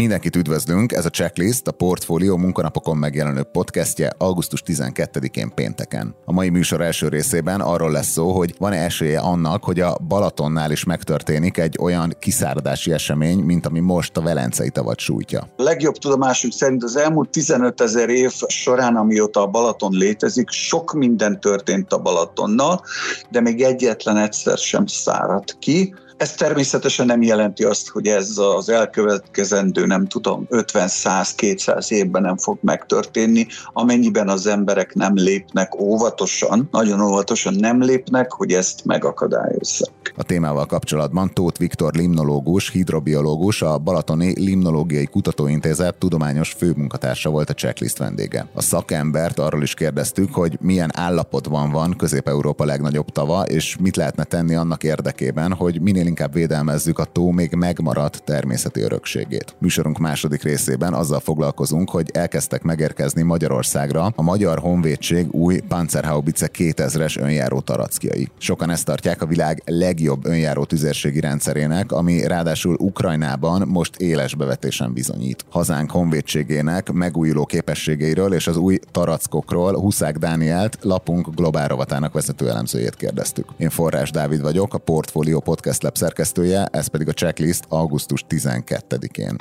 Mindenkit üdvözlünk, ez a Checklist, a Portfolio munkanapokon megjelenő podcastje augusztus 12-én pénteken. A mai műsor első részében arról lesz szó, hogy van-e esélye annak, hogy a Balatonnál is megtörténik egy olyan kiszáradási esemény, mint ami most a Velencei tavat sújtja. A legjobb tudomásunk szerint az elmúlt 15 ezer év során, amióta a Balaton létezik, sok minden történt a Balatonnal, de még egyetlen egyszer sem száradt ki ez természetesen nem jelenti azt, hogy ez az elkövetkezendő, nem tudom, 50-100-200 évben nem fog megtörténni, amennyiben az emberek nem lépnek óvatosan, nagyon óvatosan nem lépnek, hogy ezt megakadályozzák. A témával kapcsolatban Tóth Viktor limnológus, hidrobiológus, a Balatoni Limnológiai Kutatóintézet tudományos főmunkatársa volt a checklist vendége. A szakembert arról is kérdeztük, hogy milyen állapotban van Közép-Európa legnagyobb tava, és mit lehetne tenni annak érdekében, hogy minél inkább védelmezzük a tó még megmaradt természeti örökségét. Műsorunk második részében azzal foglalkozunk, hogy elkezdtek megérkezni Magyarországra a Magyar Honvédség új Panzerhaubitze 2000-es önjáró tarackiai. Sokan ezt tartják a világ legjobb önjáró tüzérségi rendszerének, ami ráadásul Ukrajnában most éles bevetésen bizonyít. Hazánk honvédségének megújuló képességeiről és az új tarackokról Huszák Dánielt, lapunk globál rovatának vezető elemzőjét kérdeztük. Én Forrás Dávid vagyok, a Portfolio Podcast Lab szerkesztője, ez pedig a checklist augusztus 12-én.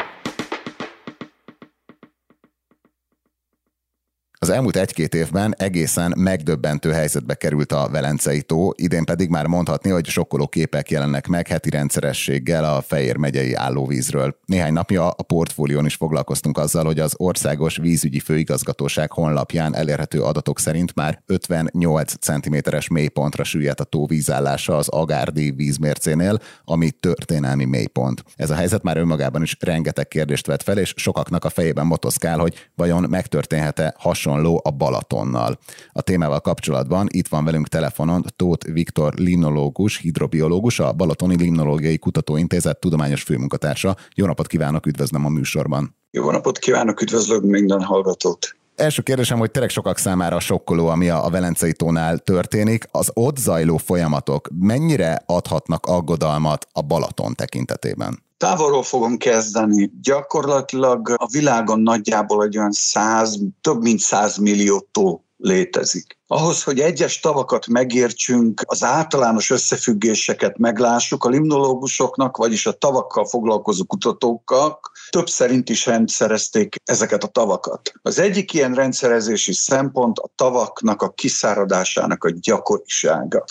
Az elmúlt egy-két évben egészen megdöbbentő helyzetbe került a Velencei tó, idén pedig már mondhatni, hogy sokkoló képek jelennek meg heti rendszerességgel a Fejér megyei állóvízről. Néhány napja a portfólión is foglalkoztunk azzal, hogy az Országos Vízügyi Főigazgatóság honlapján elérhető adatok szerint már 58 cm-es mélypontra süllyedt a tó vízállása az Agárdi vízmércénél, ami történelmi mélypont. Ez a helyzet már önmagában is rengeteg kérdést vet fel, és sokaknak a fejében motoszkál, hogy vajon megtörténhet-e hasonló hasonló a Balatonnal. A témával kapcsolatban itt van velünk telefonon Tóth Viktor limnológus, hidrobiológus, a Balatoni Limnológiai Kutatóintézet tudományos főmunkatársa. Jó napot kívánok, üdvözlöm a műsorban. Jó napot kívánok, üdvözlök minden hallgatót első kérdésem, hogy tényleg sokak számára sokkoló, ami a, Velencei tónál történik. Az ott zajló folyamatok mennyire adhatnak aggodalmat a Balaton tekintetében? Távolról fogom kezdeni. Gyakorlatilag a világon nagyjából egy olyan 100, több mint 100 millió tó létezik. Ahhoz, hogy egyes tavakat megértsünk, az általános összefüggéseket meglássuk, a limnológusoknak, vagyis a tavakkal foglalkozó kutatókkal több szerint is rendszerezték ezeket a tavakat. Az egyik ilyen rendszerezési szempont a tavaknak a kiszáradásának a gyakorisága.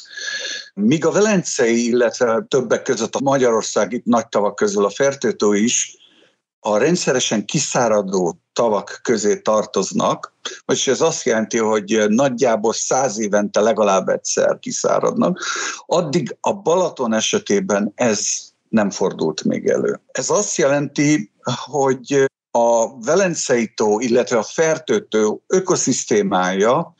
Míg a Velencei, illetve többek között a Magyarországi nagy tavak közül a Fertőtó is a rendszeresen kiszáradó tavak közé tartoznak, vagyis ez azt jelenti, hogy nagyjából száz évente legalább egyszer kiszáradnak. Addig a Balaton esetében ez nem fordult még elő. Ez azt jelenti, hogy a Velencei tó, illetve a Fertőtő ökoszisztémája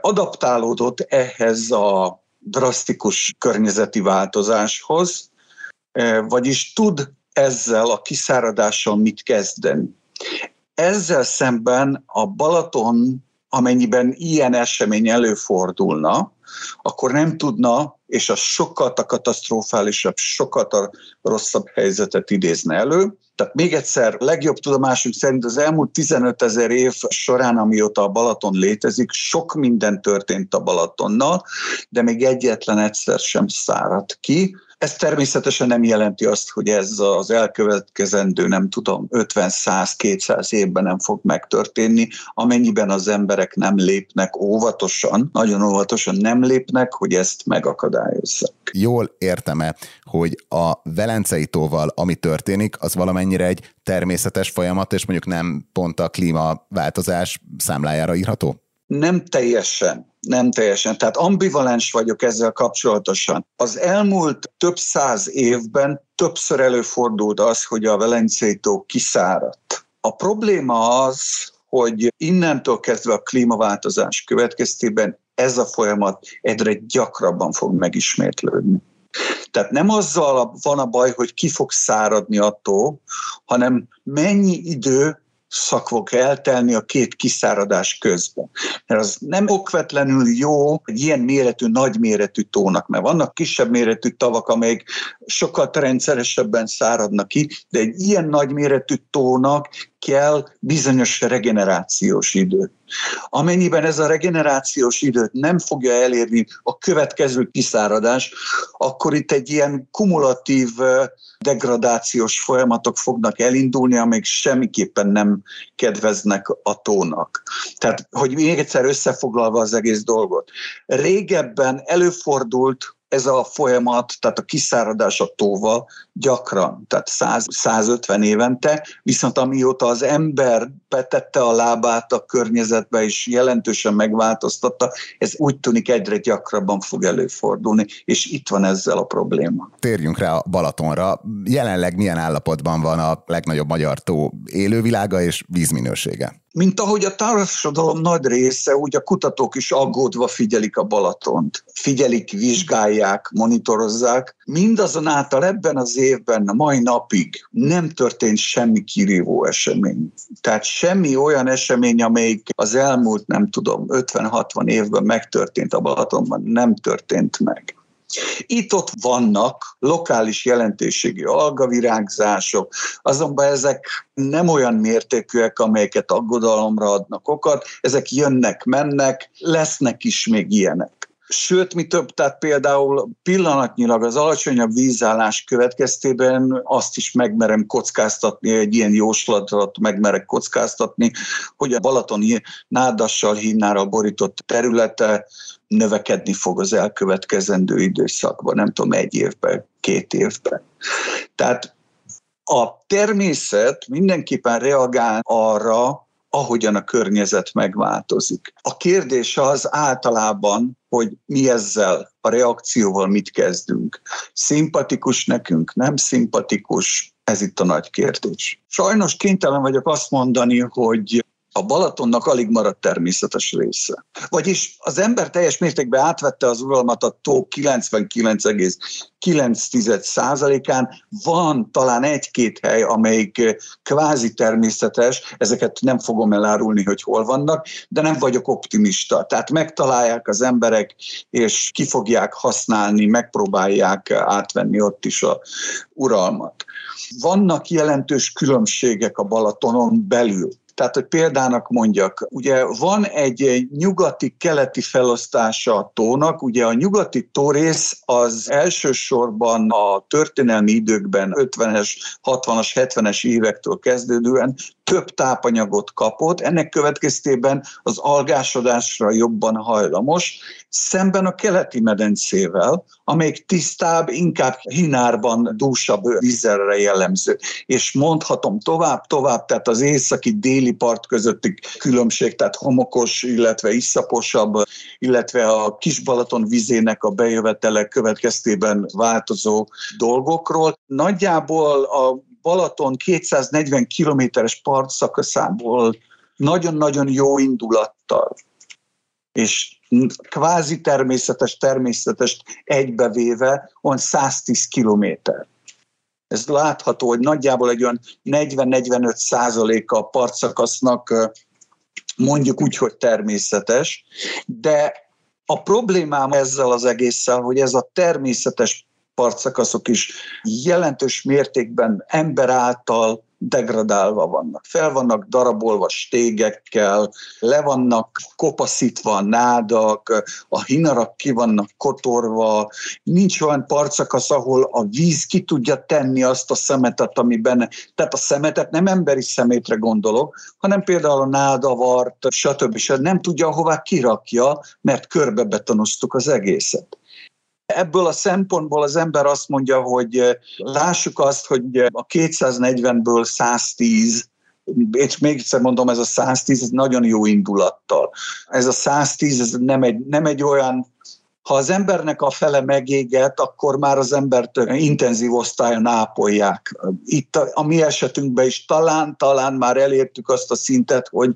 adaptálódott ehhez a drasztikus környezeti változáshoz, vagyis tud ezzel a kiszáradással mit kezdeni. Ezzel szemben a Balaton, amennyiben ilyen esemény előfordulna, akkor nem tudna, és az sokkal a katasztrofálisabb, sokkal a rosszabb helyzetet idézne elő. Tehát még egyszer, legjobb tudomásunk szerint az elmúlt 15 ezer év során, amióta a Balaton létezik, sok minden történt a Balatonnal, de még egyetlen egyszer sem száradt ki. Ez természetesen nem jelenti azt, hogy ez az elkövetkezendő, nem tudom, 50-100-200 évben nem fog megtörténni, amennyiben az emberek nem lépnek óvatosan, nagyon óvatosan nem lépnek, hogy ezt megakadályozzák. Jól értem-e, hogy a Velencei tóval, ami történik, az valamennyire egy természetes folyamat, és mondjuk nem pont a klímaváltozás számlájára írható? Nem teljesen nem teljesen. Tehát ambivalens vagyok ezzel kapcsolatosan. Az elmúlt több száz évben többször előfordult az, hogy a Velencei tó kiszáradt. A probléma az, hogy innentől kezdve a klímaváltozás következtében ez a folyamat egyre gyakrabban fog megismétlődni. Tehát nem azzal van a baj, hogy ki fog száradni attól, hanem mennyi idő szakvok eltelni a két kiszáradás közben. Mert az nem okvetlenül jó egy ilyen méretű, nagy méretű tónak, mert vannak kisebb méretű tavak, amelyek sokkal rendszeresebben száradnak ki, de egy ilyen nagy méretű tónak kell bizonyos regenerációs idő. Amennyiben ez a regenerációs időt nem fogja elérni a következő kiszáradás, akkor itt egy ilyen kumulatív degradációs folyamatok fognak elindulni, amik semmiképpen nem kedveznek a tónak. Tehát, hogy még egyszer összefoglalva az egész dolgot. Régebben előfordult, ez a folyamat, tehát a kiszáradás a tóval gyakran, tehát 100, 150 évente, viszont amióta az ember betette a lábát a környezetbe és jelentősen megváltoztatta, ez úgy tűnik egyre gyakrabban fog előfordulni, és itt van ezzel a probléma. Térjünk rá a Balatonra. Jelenleg milyen állapotban van a legnagyobb magyar tó élővilága és vízminősége? Mint ahogy a társadalom nagy része, úgy a kutatók is aggódva figyelik a Balatont. Figyelik, vizsgálják, monitorozzák. Mindazonáltal ebben az évben, a mai napig nem történt semmi kirívó esemény. Tehát semmi olyan esemény, amelyik az elmúlt, nem tudom, 50-60 évben megtörtént a Balatonban, nem történt meg. Itt-ott vannak lokális jelentőségi algavirágzások, azonban ezek nem olyan mértékűek, amelyeket aggodalomra adnak okat, ezek jönnek, mennek, lesznek is még ilyenek. Sőt, mi több, tehát például pillanatnyilag az alacsonyabb vízállás következtében azt is megmerem kockáztatni, egy ilyen jóslatot megmerek kockáztatni, hogy a Balatoni nádassal hínára borított területe növekedni fog az elkövetkezendő időszakban, nem tudom, egy évben, két évben. Tehát a természet mindenképpen reagál arra, ahogyan a környezet megváltozik. A kérdés az általában, hogy mi ezzel a reakcióval mit kezdünk. Szimpatikus nekünk, nem szimpatikus, ez itt a nagy kérdés. Sajnos kénytelen vagyok azt mondani, hogy a Balatonnak alig maradt természetes része. Vagyis az ember teljes mértékben átvette az uralmat a tó 99,9%-án. Van talán egy-két hely, amelyik kvázi természetes, ezeket nem fogom elárulni, hogy hol vannak, de nem vagyok optimista. Tehát megtalálják az emberek, és ki fogják használni, megpróbálják átvenni ott is a uralmat. Vannak jelentős különbségek a Balatonon belül. Tehát, hogy példának mondjak, ugye van egy nyugati-keleti felosztása a tónak, ugye a nyugati tórész az elsősorban a történelmi időkben 50-es, 60-as, 70-es évektől kezdődően több tápanyagot kapott, ennek következtében az algásodásra jobban hajlamos, szemben a keleti medencével, amelyik tisztább, inkább hinárban dúsabb vízerre jellemző. És mondhatom tovább, tovább, tehát az északi-déli part közötti különbség, tehát homokos, illetve iszaposabb, illetve a Kisbalaton vizének a bejövetele következtében változó dolgokról. Nagyjából a Balaton 240 kilométeres partszakaszából nagyon-nagyon jó indulattal és kvázi természetes, természetes egybevéve on 110 kilométer. Ez látható, hogy nagyjából egy olyan 40-45 százaléka a partszakasznak mondjuk úgy, hogy természetes, de a problémám ezzel az egésszel, hogy ez a természetes partszakaszok is jelentős mértékben ember által degradálva vannak. Fel vannak darabolva stégekkel, le vannak kopaszítva a nádak, a hinarak ki vannak kotorva, nincs olyan partszakasz, ahol a víz ki tudja tenni azt a szemetet, ami benne. Tehát a szemetet nem emberi szemétre gondolok, hanem például a nádavart, stb. Nem tudja, hová kirakja, mert körbebetonoztuk az egészet. Ebből a szempontból az ember azt mondja, hogy lássuk azt, hogy a 240-ből 110 és még egyszer mondom, ez a 110 ez nagyon jó indulattal. Ez a 110 ez nem egy, nem egy olyan ha az embernek a fele megéget, akkor már az embert intenzív osztályon ápolják. Itt a, a mi esetünkben is talán, talán már elértük azt a szintet, hogy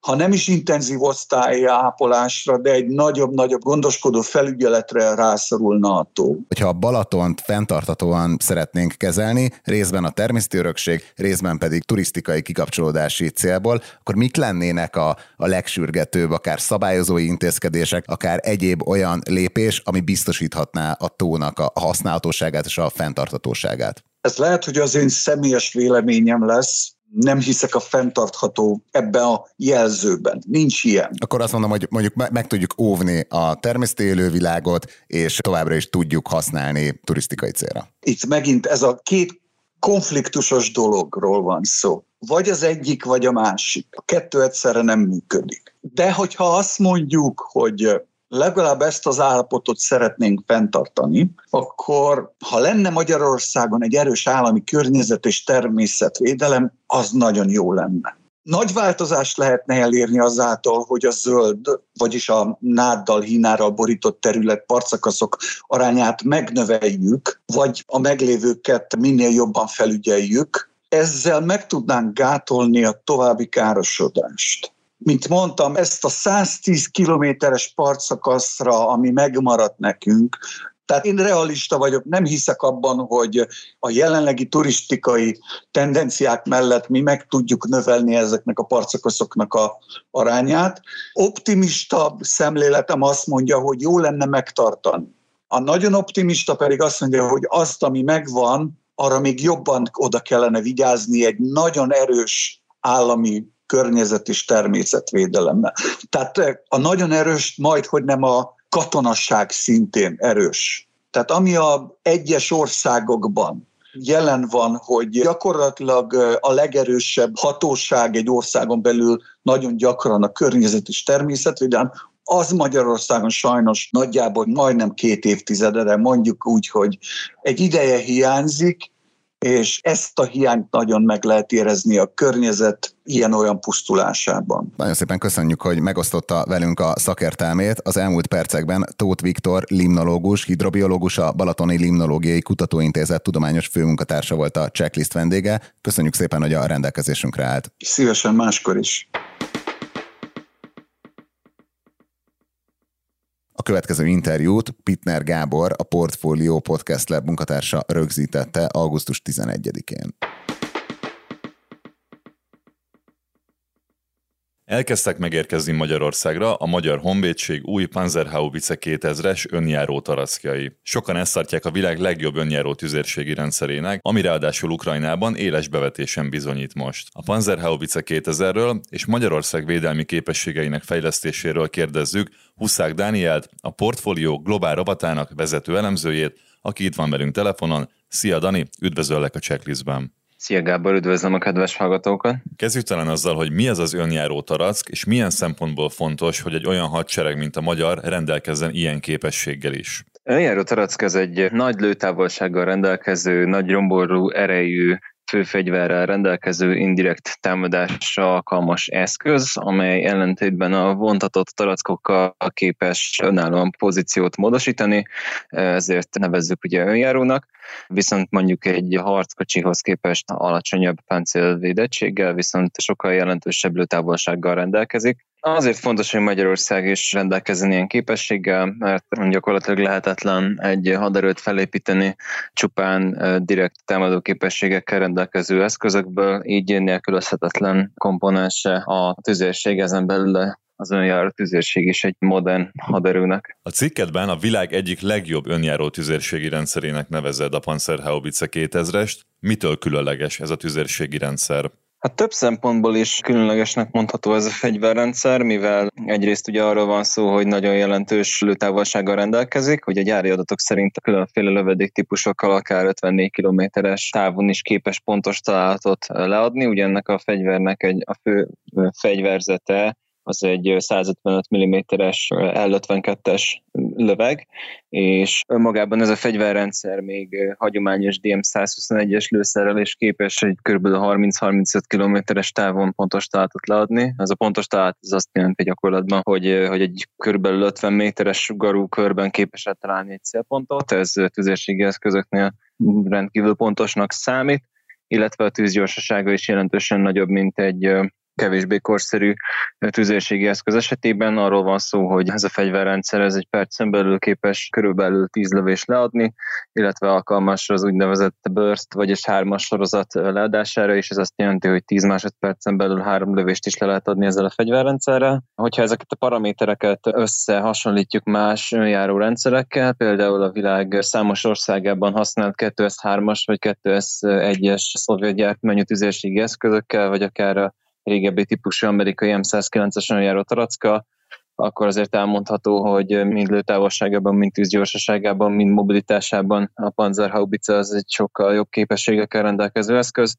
ha nem is intenzív osztály ápolásra, de egy nagyobb-nagyobb gondoskodó felügyeletre rászorulna a tó. Hogyha a Balatont fenntartatóan szeretnénk kezelni, részben a természeti örökség, részben pedig turisztikai kikapcsolódási célból, akkor mik lennének a, a legsürgetőbb, akár szabályozói intézkedések, akár egyéb olyan lépés, ami biztosíthatná a tónak a használhatóságát és a fenntartatóságát? Ez lehet, hogy az én személyes véleményem lesz, nem hiszek a fenntartható ebbe a jelzőben. Nincs ilyen. Akkor azt mondom, hogy mondjuk meg tudjuk óvni a természeti élővilágot, és továbbra is tudjuk használni turisztikai célra. Itt megint ez a két konfliktusos dologról van szó. Vagy az egyik, vagy a másik. A kettő egyszerre nem működik. De hogyha azt mondjuk, hogy legalább ezt az állapotot szeretnénk fenntartani, akkor ha lenne Magyarországon egy erős állami környezet és természetvédelem, az nagyon jó lenne. Nagy változást lehetne elérni azáltal, hogy a zöld, vagyis a náddal, hínárral borított terület parcakaszok arányát megnöveljük, vagy a meglévőket minél jobban felügyeljük. Ezzel meg tudnánk gátolni a további károsodást mint mondtam, ezt a 110 kilométeres partszakaszra, ami megmaradt nekünk, tehát én realista vagyok, nem hiszek abban, hogy a jelenlegi turistikai tendenciák mellett mi meg tudjuk növelni ezeknek a partszakaszoknak a arányát. Optimista szemléletem azt mondja, hogy jó lenne megtartani. A nagyon optimista pedig azt mondja, hogy azt, ami megvan, arra még jobban oda kellene vigyázni egy nagyon erős állami környezet és természetvédelemmel. Tehát eh, a nagyon erős, majd hogy nem a katonasság szintén erős. Tehát ami a egyes országokban jelen van, hogy gyakorlatilag eh, a legerősebb hatóság egy országon belül nagyon gyakran a környezet és természetvédelem, az Magyarországon sajnos nagyjából majdnem két évtizedre, mondjuk úgy, hogy egy ideje hiányzik, és ezt a hiányt nagyon meg lehet érezni a környezet ilyen-olyan pusztulásában. Nagyon szépen köszönjük, hogy megosztotta velünk a szakértelmét. Az elmúlt percekben Tóth Viktor, limnológus, hidrobiológus, a Balatoni Limnológiai Kutatóintézet tudományos főmunkatársa volt a checklist vendége. Köszönjük szépen, hogy a rendelkezésünkre állt. Szívesen máskor is. A következő interjút Pitner Gábor, a Portfolio Podcast Lab munkatársa rögzítette augusztus 11-én. Elkezdtek megérkezni Magyarországra a Magyar Honvédség új Panzerhaubitze 2000-es önjáró tarackjai. Sokan ezt tartják a világ legjobb önjáró tüzérségi rendszerének, ami ráadásul Ukrajnában éles bevetésen bizonyít most. A Panzerhaubitze 2000-ről és Magyarország védelmi képességeinek fejlesztéséről kérdezzük Huszák Dánielt, a portfólió globál robotának vezető elemzőjét, aki itt van velünk telefonon. Szia Dani, üdvözöllek a checklistben! Szia Gábor, üdvözlöm a kedves hallgatókat! Kezdjük talán azzal, hogy mi az az önjáró tarack, és milyen szempontból fontos, hogy egy olyan hadsereg, mint a magyar rendelkezzen ilyen képességgel is. Önjáró tarack az egy nagy lőtávolsággal rendelkező, nagy romború erejű főfegyverrel rendelkező indirekt támadásra alkalmas eszköz, amely ellentétben a vontatott tarackokkal képes önállóan pozíciót módosítani, ezért nevezzük ugye önjárónak, viszont mondjuk egy harckocsihoz képest alacsonyabb páncélvédettséggel, viszont sokkal jelentősebb lőtávolsággal rendelkezik. Azért fontos, hogy Magyarország is rendelkezzen ilyen képességgel, mert gyakorlatilag lehetetlen egy haderőt felépíteni csupán direkt támadó képességekkel rendelkező eszközökből, így nélkülözhetetlen komponense a tüzérség, ezen belül az önjáró tüzérség is egy modern haderőnek. A cikkedben a világ egyik legjobb önjáró tüzérségi rendszerének nevezed a Panzerhaubitze 2000-est. Mitől különleges ez a tüzérségi rendszer? Hát több szempontból is különlegesnek mondható ez a fegyverrendszer, mivel egyrészt ugye arról van szó, hogy nagyon jelentős lőtávolsággal rendelkezik, hogy a gyári adatok szerint különféle lövedék típusokkal akár 54 kilométeres távon is képes pontos találatot leadni. Ugye ennek a fegyvernek egy, a fő fegyverzete az egy 155 mm-es L52-es löveg, és önmagában ez a fegyverrendszer még hagyományos DM-121-es lőszerrel képes egy kb. 30-35 kilométeres távon pontos találatot leadni. Ez a pontos találat az azt jelenti gyakorlatban, hogy, hogy egy kb. 50 méteres sugarú körben képes találni egy célpontot, ez tüzérségi eszközöknél rendkívül pontosnak számít, illetve a tűzgyorsasága is jelentősen nagyobb, mint egy kevésbé korszerű tüzérségi eszköz esetében. Arról van szó, hogy ez a fegyverrendszer ez egy percen belül képes körülbelül 10 lövés leadni, illetve alkalmas az úgynevezett burst, vagyis hármas sorozat leadására, és ez azt jelenti, hogy 10 másodpercen belül három lövést is le lehet adni ezzel a fegyverrendszerrel. Hogyha ezeket a paramétereket összehasonlítjuk más járórendszerekkel, például a világ számos országában használt 2S3-as vagy 2S1-es szovjet gyártmányú tüzérségi eszközökkel, vagy akár a régebbi típusú amerikai M109-esen járó taracka, akkor azért elmondható, hogy mind lőtávolságában, mind tűzgyorsaságában, mind mobilitásában a Panzerhaubitze az egy sokkal jobb képességekkel rendelkező eszköz.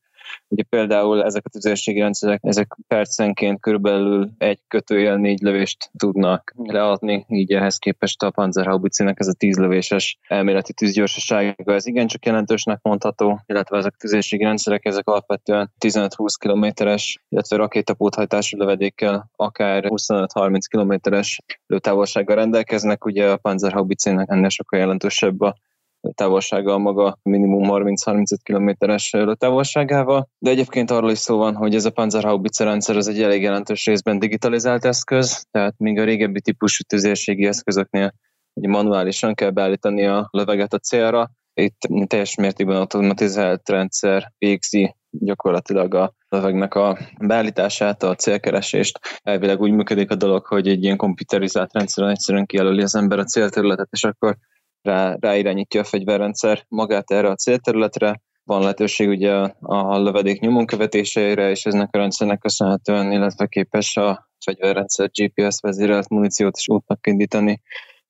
Ugye például ezek a tüzérségi rendszerek, ezek percenként körülbelül egy kötőjel négy lövést tudnak leadni, így ehhez képest a Panzerhaubitzinek ez a tíz lövéses elméleti tűzgyorsasága, ez igencsak jelentősnek mondható, illetve ezek a tüzérségi rendszerek, ezek alapvetően 15-20 kilométeres, illetve rakétapóthajtású lövedékkel akár 25-30 kilométeres lőtávolsággal rendelkeznek, ugye a Panzerhaubitzinek ennél sokkal jelentősebb a távolsága a maga minimum 30-35 kilométeres távolságával, de egyébként arról is szó van, hogy ez a Panzerhaubitze rendszer az egy elég jelentős részben digitalizált eszköz, tehát míg a régebbi típusú tüzérségi eszközöknél hogy manuálisan kell beállítani a löveget a célra, itt teljes mértékben automatizált rendszer végzi gyakorlatilag a lövegnek a beállítását, a célkeresést. Elvileg úgy működik a dolog, hogy egy ilyen komputerizált rendszeren egyszerűen kijelöli az ember a célterületet, és akkor rá, ráirányítja a fegyverrendszer magát erre a célterületre, van lehetőség ugye a lövedék nyomon követésére, és eznek a rendszernek köszönhetően, illetve képes a fegyverrendszer GPS vezérelt muníciót is útnak indítani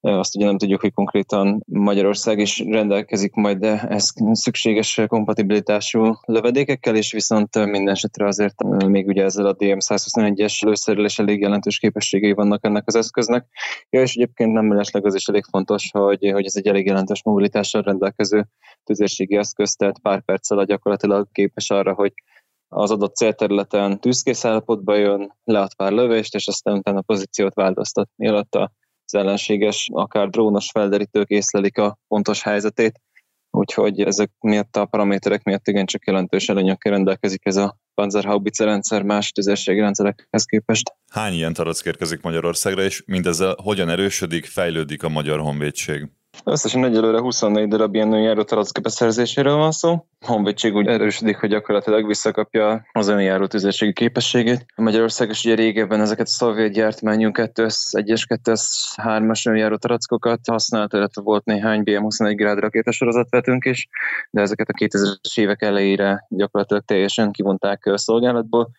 azt ugye nem tudjuk, hogy konkrétan Magyarország is rendelkezik majd de ez szükséges kompatibilitású lövedékekkel, és viszont minden esetre azért még ugye ezzel a DM121-es lőszerrel is elég jelentős képességei vannak ennek az eszköznek. Ja, és egyébként nem mellesleg az is elég fontos, hogy, hogy ez egy elég jelentős mobilitással rendelkező tüzérségi eszköz, tehát pár perc alatt gyakorlatilag képes arra, hogy az adott célterületen tűzkész állapotba jön, lead pár lövést, és aztán utána a pozíciót változtat, mielőtt a az ellenséges, akár drónos felderítők észlelik a pontos helyzetét, úgyhogy ezek miatt a paraméterek miatt igencsak jelentős előnyökkel rendelkezik ez a Panzerhaubitze rendszer más tüzérségi rendszerekhez képest. Hány ilyen tarack érkezik Magyarországra, és mindezzel hogyan erősödik, fejlődik a magyar honvédség? Összesen egyelőre 24 darab ilyen önjáró taracka beszerzéséről van szó. A honvédség úgy erősödik, hogy gyakorlatilag visszakapja az önjáró tüzérségi képességét. Magyarország is ugye régebben ezeket a szovjet gyártmányú 2-1-es, 2-3-as önjáró tarackokat használt, illetve volt néhány BM-21 grád rakétasorozatvetünk is, de ezeket a 2000-es évek elejére gyakorlatilag teljesen kivonták szolgálatból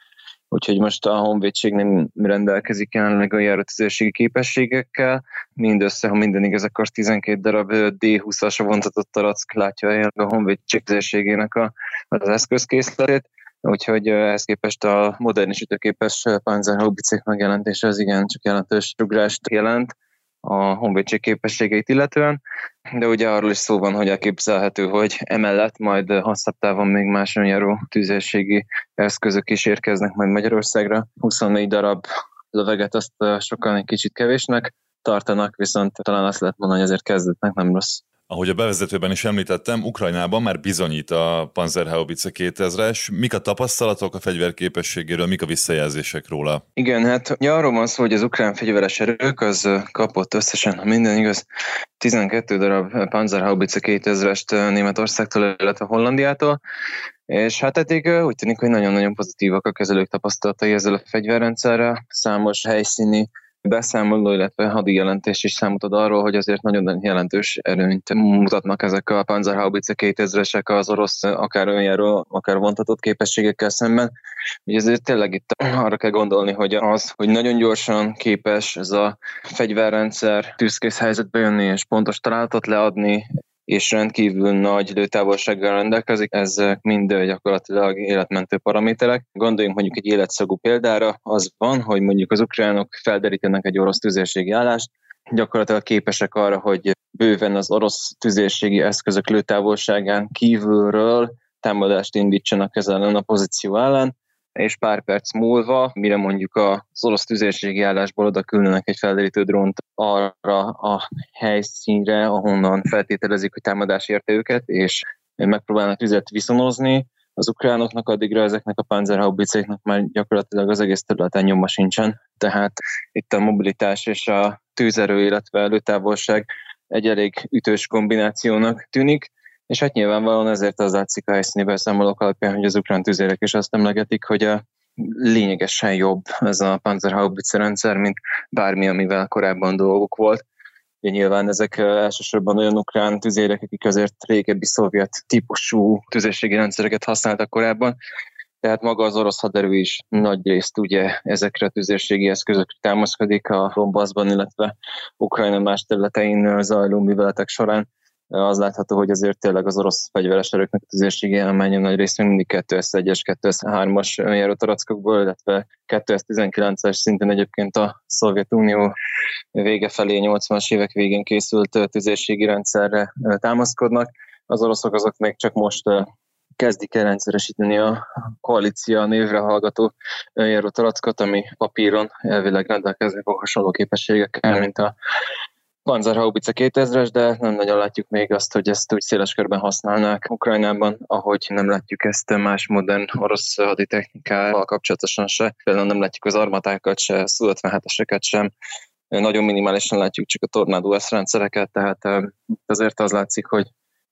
úgyhogy most a honvédség nem rendelkezik jelenleg a járatüzérségi képességekkel. Mindössze, ha minden igaz, akkor 12 darab D20-as vontatott tarack látja el a honvédség tüzérségének a, az eszközkészletét. Úgyhogy ehhez képest a modern és ütőképes Panzerhaubicek megjelentése az igen csak jelentős rugrást jelent a honvédség képességeit illetően, de ugye arról is szó van, hogy elképzelhető, hogy emellett majd hosszabb távon még más önjáró tüzérségi eszközök is érkeznek majd Magyarországra. 24 darab löveget azt sokan egy kicsit kevésnek tartanak, viszont talán azt lehet mondani, hogy ezért kezdetnek nem rossz. Ahogy a bevezetőben is említettem, Ukrajnában már bizonyít a Panzerhaubitze 2000-es. Mik a tapasztalatok a fegyver képességéről, mik a visszajelzések róla? Igen, hát ugye arról van szó, hogy az ukrán fegyveres erők az kapott összesen, ha minden igaz, 12 darab Panzerhaubitze 2000-est Németországtól, illetve Hollandiától, és hát eddig úgy tűnik, hogy nagyon-nagyon pozitívak a kezelők tapasztalatai ezzel a fegyverrendszerrel. Számos helyszíni beszámoló, illetve hadi jelentés is számolt ad arról, hogy azért nagyon jelentős erőnyt mutatnak ezek a Panzerhaubitze 2000-esek az orosz akár önjáró, akár vontatott képességekkel szemben. Ugye ezért tényleg itt arra kell gondolni, hogy az, hogy nagyon gyorsan képes ez a fegyverrendszer tűzkész helyzetbe jönni és pontos találatot leadni, és rendkívül nagy lőtávolsággal rendelkezik, ezek mind gyakorlatilag életmentő paraméterek. Gondoljunk mondjuk egy életszagú példára, az van, hogy mondjuk az ukránok felderítenek egy orosz tüzérségi állást, gyakorlatilag képesek arra, hogy bőven az orosz tüzérségi eszközök lőtávolságán kívülről támadást indítsanak ezzel a pozíció ellen, és pár perc múlva, mire mondjuk az orosz tüzérségi állásból oda küldenek egy felderítő drónt arra a helyszínre, ahonnan feltételezik, hogy támadás érte őket, és megpróbálnak tüzet viszonozni, az ukránoknak addigra ezeknek a panzerhaubicéknak már gyakorlatilag az egész területen nyoma sincsen, tehát itt a mobilitás és a tűzerő, illetve előtávolság egy elég ütős kombinációnak tűnik, és hát nyilvánvalóan ezért az látszik a helyszíni beszámolók alapján, hogy az ukrán tüzérek is azt emlegetik, hogy a lényegesen jobb ez a Panzerhaubitze rendszer, mint bármi, amivel korábban dolgok volt. Ugye nyilván ezek elsősorban olyan ukrán tüzérek, akik azért régebbi szovjet típusú tüzérségi rendszereket használtak korábban, tehát maga az orosz haderő is nagy részt ugye ezekre a tüzérségi eszközökre támaszkodik a Donbassban, illetve Ukrajna más területein zajló műveletek során az látható, hogy azért tényleg az orosz fegyveres erőknek a tüzérségi állományon nagy részt mindig 201-es, 203-as önjáró tarackokból, illetve 219-es szinten egyébként a Szovjetunió vége felé, 80-as évek végén készült tüzérségi rendszerre támaszkodnak. Az oroszok azok még csak most kezdik el rendszeresíteni a koalícia névre hallgató önjáró ami papíron elvileg rendelkezni fog hasonló képességekkel, mint a Panzerhaubitze 2000-es, de nem nagyon látjuk még azt, hogy ezt úgy széles körben használnák Ukrajnában, ahogy nem látjuk ezt más modern orosz haditechnikával kapcsolatosan se. Például nem látjuk az armatákat se, Su 57-eseket sem, nagyon minimálisan látjuk csak a Tornado S rendszereket, tehát azért az látszik, hogy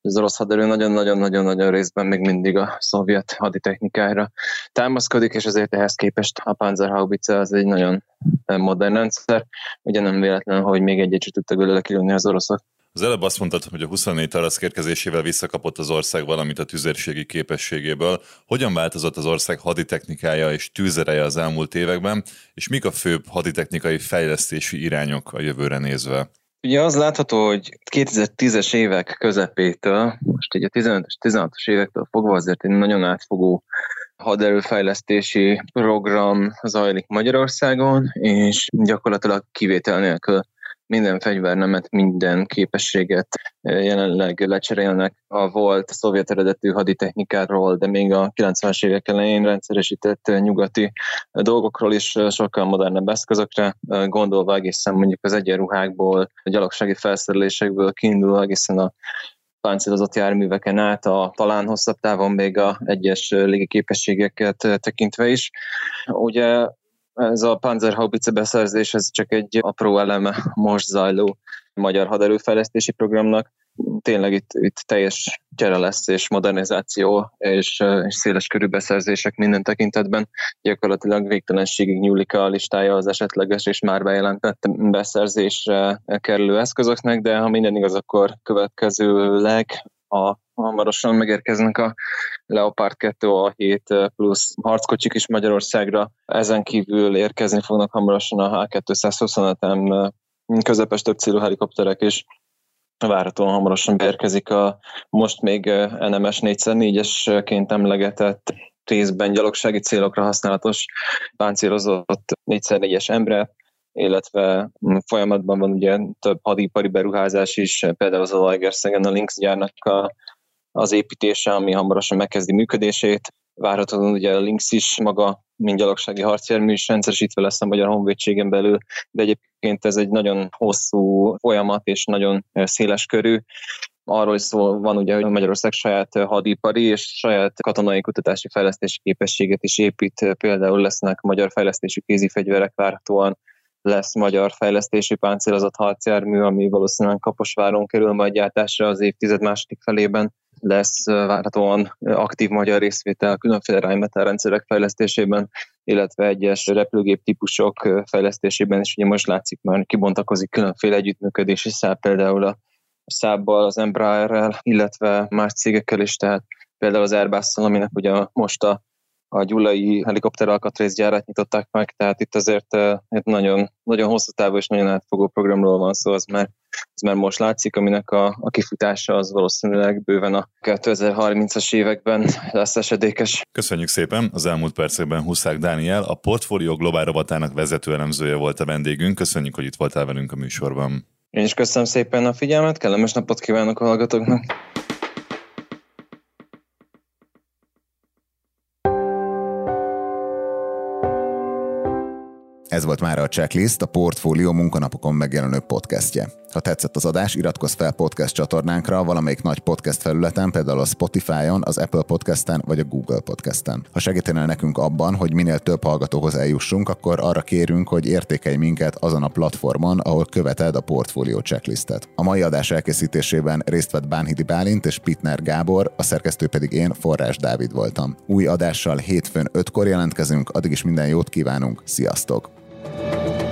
az orosz haderő nagyon-nagyon-nagyon-nagyon részben még mindig a szovjet haditechnikára támaszkodik, és ezért ehhez képest a Panzerhaubitze az egy nagyon modern rendszer. Ugye nem véletlen, hogy még egyet sem tudtak belőle kilőni az oroszok. Az előbb azt mondtad, hogy a 24 tarasz kérkezésével visszakapott az ország valamit a tüzérségi képességéből. Hogyan változott az ország haditechnikája és tűzereje az elmúlt években, és mik a főbb haditechnikai fejlesztési irányok a jövőre nézve? Ugye az látható, hogy 2010-es évek közepétől, most ugye a 15-es, 16-os évektől fogva azért egy nagyon átfogó haderőfejlesztési program zajlik Magyarországon, és gyakorlatilag kivétel nélkül minden fegyvernemet, minden képességet jelenleg lecserélnek a volt szovjet eredetű haditechnikáról, de még a 90-es évek elején rendszeresített nyugati dolgokról is sokkal modernebb eszközökre, gondolva egészen mondjuk az egyenruhákból, a gyalogsági felszerelésekből kiindulva egészen a páncélozott járműveken át, a talán hosszabb távon még a egyes légiképességeket tekintve is. Ugye ez a Panzerhaubitze beszerzés, ez csak egy apró eleme most zajló magyar haderőfejlesztési programnak. Tényleg itt, itt teljes gyere lesz, és modernizáció, és, és széles körű beszerzések minden tekintetben. Gyakorlatilag végtelenségig nyúlik a listája az esetleges és már bejelentett beszerzésre kerülő eszközöknek, de ha minden igaz, akkor következőleg a hamarosan megérkeznek a Leopard 2 A7 plusz harckocsik is Magyarországra. Ezen kívül érkezni fognak hamarosan a H225M közepes több célú helikopterek is. Várhatóan hamarosan beérkezik a most még NMS 4x4-esként emlegetett részben gyalogsági célokra használatos páncélozott 4x4-es Embre, illetve folyamatban van ugye több hadipari beruházás is, például az a Lagerszegen a Lynx gyárnak a az építése, ami hamarosan megkezdi működését. Várhatóan ugye a Lynx is maga, mint gyalogsági harcjármű is rendszeresítve lesz a Magyar Honvédségen belül, de egyébként ez egy nagyon hosszú folyamat és nagyon széles körű. Arról is szó van ugye, hogy Magyarország saját hadipari és saját katonai kutatási fejlesztési képességet is épít. Például lesznek magyar fejlesztésű kézifegyverek várhatóan lesz magyar fejlesztési páncélozott harcjármű, ami valószínűleg Kaposváron kerül majd gyártásra az évtized második felében. Lesz várhatóan aktív magyar részvétel különféle Rheinmetall rendszerek fejlesztésében, illetve egyes repülőgép típusok fejlesztésében is ugye most látszik már kibontakozik különféle együttműködési szál, például a szábbal, az Embraerrel, illetve más cégekkel is, tehát például az airbus aminek ugye most a a gyulai helikopter alkatrészgyárat nyitották meg, tehát itt azért itt nagyon, nagyon hosszú távú és nagyon átfogó programról van szó, az már, az már most látszik, aminek a, a kifutása az valószínűleg bőven a 2030-as években lesz esedékes. Köszönjük szépen! Az elmúlt percekben Huszák Dániel, a Portfolio Globál rovatának vezető elemzője volt a vendégünk. Köszönjük, hogy itt voltál velünk a műsorban. Én is köszönöm szépen a figyelmet, kellemes napot kívánok a hallgatóknak! Ez volt már a Checklist, a Portfólió munkanapokon megjelenő podcastje. Ha tetszett az adás, iratkozz fel podcast csatornánkra valamelyik nagy podcast felületen, például a Spotify-on, az Apple Podcast-en vagy a Google Podcast-en. Ha segítenél nekünk abban, hogy minél több hallgatóhoz eljussunk, akkor arra kérünk, hogy értékelj minket azon a platformon, ahol követed a Portfólió Checklistet. A mai adás elkészítésében részt vett Bánhidi Bálint és Pitner Gábor, a szerkesztő pedig én, Forrás Dávid voltam. Új adással hétfőn 5-kor jelentkezünk, addig is minden jót kívánunk, sziasztok! Thank you.